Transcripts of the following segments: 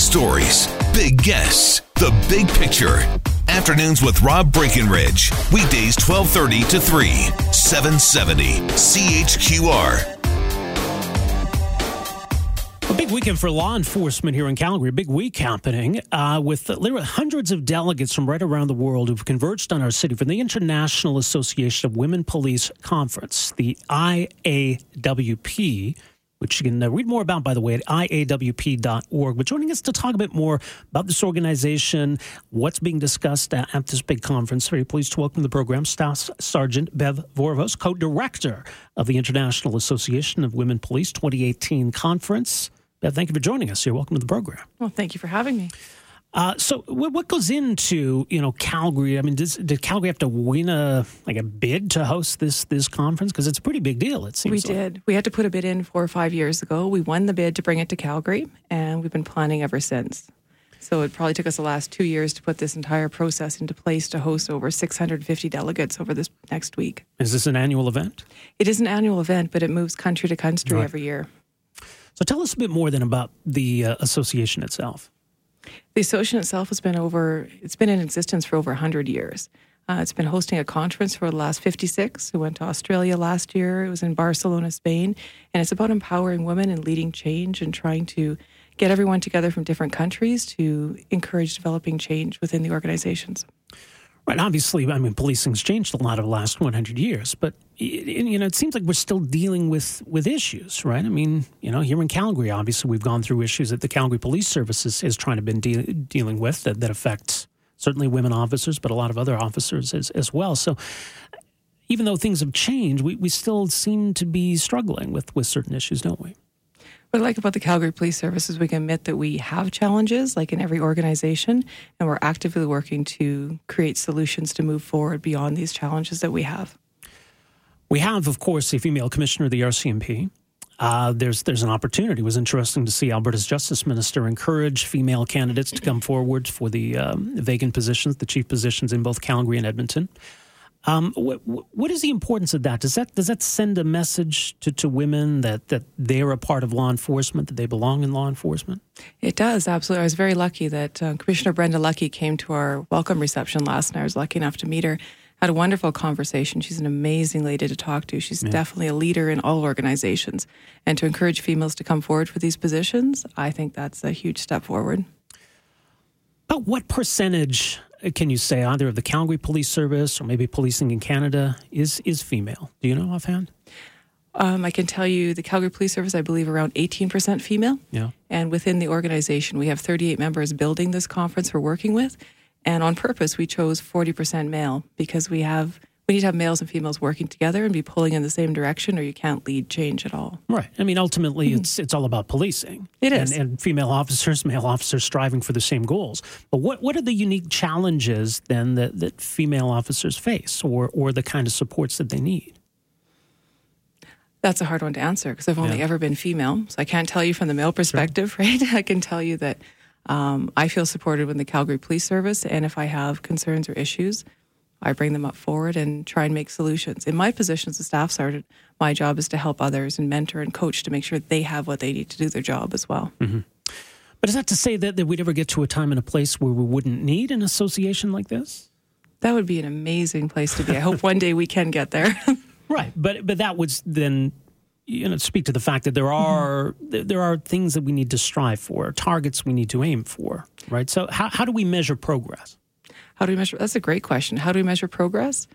stories, big guests, the big picture. Afternoons with Rob Breckenridge. Weekdays 1230 to 3, 770 CHQR. A big weekend for law enforcement here in Calgary. A big week happening uh, with literally hundreds of delegates from right around the world who've converged on our city for the International Association of Women Police Conference, the IAWP which you can uh, read more about, by the way, at iawp.org. But joining us to talk a bit more about this organization, what's being discussed at, this big conference, very pleased to welcome to the program Staff Sergeant Bev Vorvos, co director of the International Association of Women Police 2018 conference. Bev, thank you for joining us here. Welcome to the program. Well, thank you for having me. Uh, so, what goes into you know Calgary? I mean, does, did Calgary have to win a like a bid to host this this conference? Because it's a pretty big deal. It seems we like. did. We had to put a bid in four or five years ago. We won the bid to bring it to Calgary, and we've been planning ever since. So it probably took us the last two years to put this entire process into place to host over 650 delegates over this next week. Is this an annual event? It is an annual event, but it moves country to country right. every year. So tell us a bit more then about the uh, association itself. The association itself has been over, it's been in existence for over 100 years. Uh, it's been hosting a conference for the last 56. We went to Australia last year. It was in Barcelona, Spain. And it's about empowering women and leading change and trying to get everyone together from different countries to encourage developing change within the organizations. Right. Obviously, I mean, policing's changed a lot over the last 100 years, but you know, it seems like we're still dealing with with issues, right? I mean, you know, here in Calgary, obviously, we've gone through issues that the Calgary Police Service is, is trying to been de- dealing with that, that affects certainly women officers, but a lot of other officers as, as well. So, even though things have changed, we, we still seem to be struggling with, with certain issues, don't we? What I like about the Calgary Police Service is we can admit that we have challenges, like in every organization, and we're actively working to create solutions to move forward beyond these challenges that we have. We have, of course, a female commissioner of the RCMP. Uh, there's there's an opportunity. It was interesting to see Alberta's Justice Minister encourage female candidates to come forward for the um, vacant positions, the chief positions in both Calgary and Edmonton. Um, what, what is the importance of that? Does that does that send a message to, to women that, that they're a part of law enforcement, that they belong in law enforcement? It does, absolutely. I was very lucky that uh, Commissioner Brenda Lucki came to our welcome reception last night. I was lucky enough to meet her. Had a wonderful conversation. She's an amazing lady to talk to. She's yeah. definitely a leader in all organizations. And to encourage females to come forward for these positions, I think that's a huge step forward. But what percentage can you say either of the Calgary Police Service or maybe policing in Canada is is female? Do you know offhand? Um, I can tell you the Calgary Police Service, I believe, around 18% female. Yeah. And within the organization, we have 38 members building this conference we're working with. And on purpose, we chose 40% male because we have we need to have males and females working together and be pulling in the same direction, or you can't lead change at all. Right. I mean, ultimately, mm-hmm. it's it's all about policing. It is, and, and, female officers, male officers, striving for the same goals. But what what are the unique challenges then that, that female officers face, or or the kind of supports that they need? That's a hard one to answer because I've only yeah. ever been female, so I can't tell you from the male perspective. Sure. Right? I can tell you that. Um, I feel supported in the Calgary Police Service, and if I have concerns or issues, I bring them up forward and try and make solutions. In my position as a staff sergeant, my job is to help others and mentor and coach to make sure they have what they need to do their job as well. Mm-hmm. But is that to say that, that we'd ever get to a time and a place where we wouldn't need an association like this? That would be an amazing place to be. I hope one day we can get there. right, but but that would then you know speak to the fact that there mm-hmm. are mm-hmm. there are things that we need to strive for, targets we need to aim for. Right. So how how do we measure progress? How do we measure? That's a great question. How do we measure progress?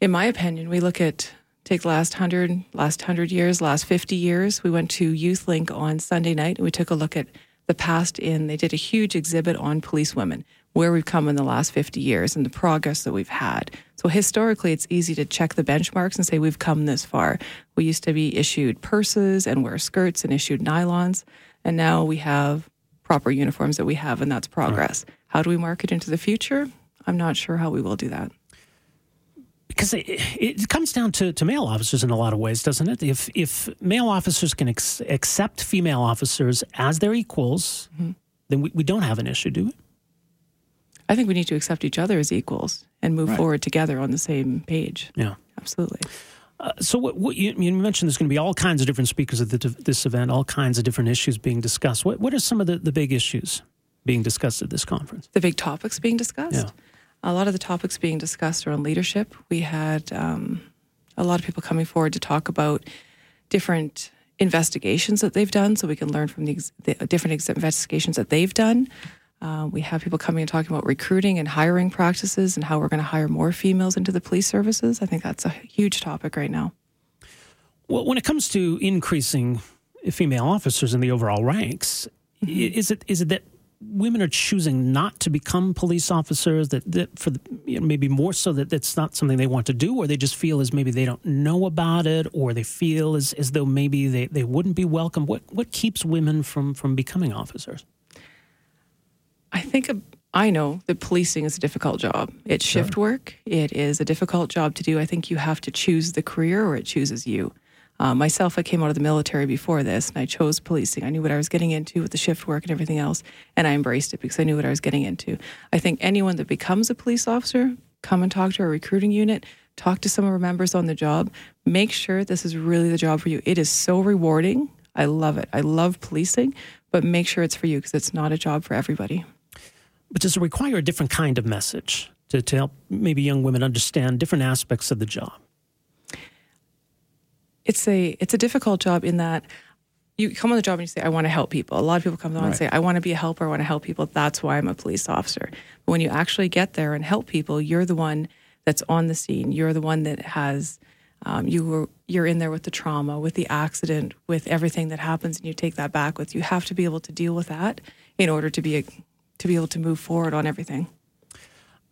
In my opinion, we look at take the last hundred, last hundred years, last fifty years. We went to Youth Link on Sunday night and we took a look at the past. In they did a huge exhibit on police women, where we've come in the last fifty years and the progress that we've had. So historically, it's easy to check the benchmarks and say we've come this far. We used to be issued purses and wear skirts and issued nylons, and now we have proper uniforms that we have, and that's progress. Right. How do we market into the future? I'm not sure how we will do that. Because it, it comes down to, to male officers in a lot of ways, doesn't it? If if male officers can ex- accept female officers as their equals, mm-hmm. then we, we don't have an issue, do we? I think we need to accept each other as equals and move right. forward together on the same page. Yeah. Absolutely. Uh, so, what, what you, you, mentioned there's going to be all kinds of different speakers at the, this event, all kinds of different issues being discussed. What, what are some of the, the big issues being discussed at this conference? The big topics being discussed? Yeah. A lot of the topics being discussed around leadership. We had um, a lot of people coming forward to talk about different investigations that they've done so we can learn from the, the different investigations that they've done. Uh, we have people coming and talking about recruiting and hiring practices and how we're going to hire more females into the police services. I think that's a huge topic right now. Well, when it comes to increasing female officers in the overall ranks, mm-hmm. is it is it that women are choosing not to become police officers that, that for the, you know, maybe more so that that's not something they want to do or they just feel as maybe they don't know about it or they feel as, as though maybe they, they wouldn't be welcome what what keeps women from from becoming officers I think I know that policing is a difficult job. It's sure. shift work. It is a difficult job to do. I think you have to choose the career or it chooses you. Uh, myself, I came out of the military before this and I chose policing. I knew what I was getting into with the shift work and everything else, and I embraced it because I knew what I was getting into. I think anyone that becomes a police officer, come and talk to our recruiting unit, talk to some of our members on the job, make sure this is really the job for you. It is so rewarding. I love it. I love policing, but make sure it's for you because it's not a job for everybody. But does it require a different kind of message to, to help maybe young women understand different aspects of the job? It's a it's a difficult job in that you come on the job and you say, I want to help people. A lot of people come on right. and say, I want to be a helper, I want to help people. That's why I'm a police officer. But when you actually get there and help people, you're the one that's on the scene. You're the one that has um, you were you're in there with the trauma, with the accident, with everything that happens, and you take that back with you. Have to be able to deal with that in order to be a to be able to move forward on everything.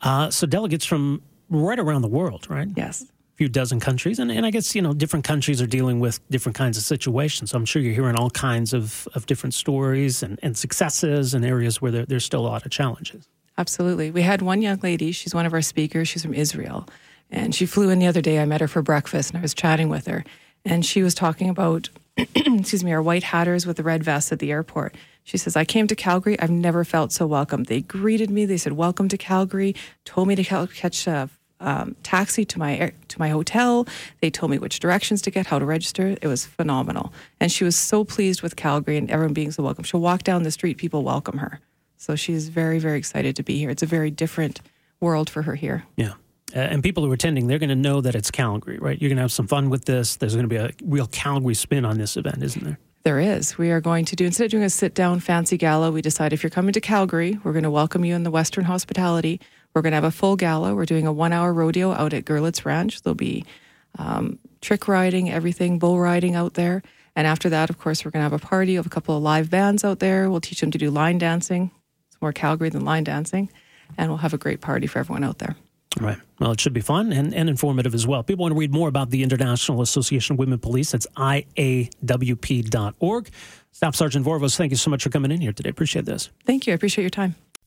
Uh, so delegates from right around the world, right? Yes. Few dozen countries. And, and I guess, you know, different countries are dealing with different kinds of situations. So I'm sure you're hearing all kinds of, of different stories and, and successes and areas where there, there's still a lot of challenges. Absolutely. We had one young lady, she's one of our speakers, she's from Israel. And she flew in the other day. I met her for breakfast and I was chatting with her. And she was talking about, excuse me, our white hatters with the red vests at the airport. She says, I came to Calgary. I've never felt so welcome. They greeted me. They said, Welcome to Calgary, told me to catch a um, taxi to my to my hotel. They told me which directions to get, how to register. It was phenomenal, and she was so pleased with Calgary and everyone being so welcome. She'll walk down the street, people welcome her. So she's very very excited to be here. It's a very different world for her here. Yeah. Uh, and people who are attending, they're going to know that it's Calgary, right? You're going to have some fun with this. There's going to be a real Calgary spin on this event, isn't there? There is. We are going to do, instead of doing a sit down fancy gala, we decide if you're coming to Calgary, we're going to welcome you in the Western hospitality. We're going to have a full gala. We're doing a one hour rodeo out at Goerlitz Ranch. There'll be um, trick riding, everything, bull riding out there. And after that, of course, we're going to have a party of a couple of live bands out there. We'll teach them to do line dancing. It's more Calgary than line dancing. And we'll have a great party for everyone out there. Right. Well, it should be fun and, and informative as well. People want to read more about the International Association of Women Police. It's iawp.org. Staff Sergeant Vorvos, thank you so much for coming in here today. Appreciate this. Thank you. I appreciate your time.